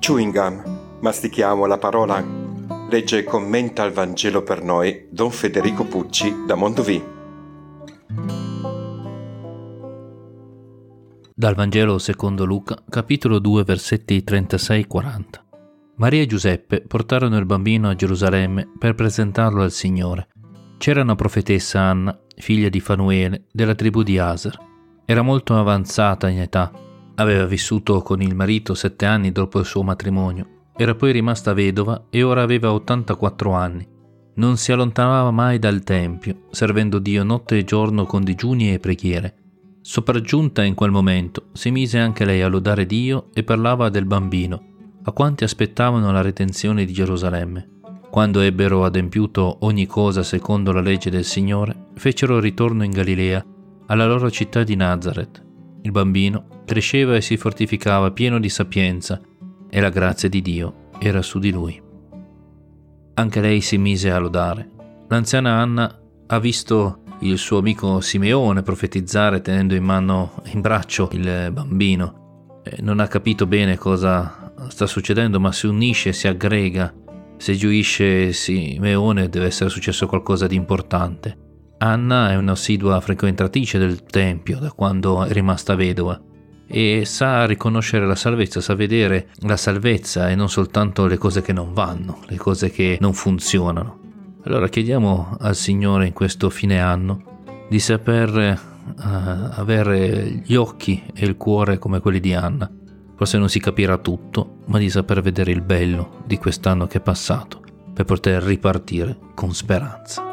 Chewing gum, mastichiamo la parola. Legge e commenta il Vangelo per noi Don Federico Pucci da Mondovì. Dal Vangelo secondo Luca, capitolo 2, versetti 36-40. Maria e Giuseppe portarono il bambino a Gerusalemme per presentarlo al Signore. C'era una profetessa Anna, figlia di Fanuele, della tribù di Aser. Era molto avanzata in età. Aveva vissuto con il marito sette anni dopo il suo matrimonio. Era poi rimasta vedova e ora aveva 84 anni. Non si allontanava mai dal Tempio, servendo Dio notte e giorno con digiuni e preghiere. Sopraggiunta in quel momento, si mise anche lei a lodare Dio e parlava del bambino, a quanti aspettavano la redenzione di Gerusalemme. Quando ebbero adempiuto ogni cosa secondo la legge del Signore, fecero ritorno in Galilea, alla loro città di Nazareth. Il bambino cresceva e si fortificava pieno di sapienza, e la grazia di Dio era su di lui. Anche lei si mise a lodare. L'anziana Anna ha visto il suo amico Simeone profetizzare tenendo in mano, in braccio il bambino. Non ha capito bene cosa sta succedendo, ma si unisce, si aggrega. Se gioisce Simeone deve essere successo qualcosa di importante. Anna è un'assidua frequentatrice del Tempio da quando è rimasta vedova e sa riconoscere la salvezza, sa vedere la salvezza e non soltanto le cose che non vanno, le cose che non funzionano. Allora chiediamo al Signore in questo fine anno di saper uh, avere gli occhi e il cuore come quelli di Anna. Forse non si capirà tutto, ma di saper vedere il bello di quest'anno che è passato per poter ripartire con speranza.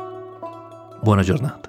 Buona giornata.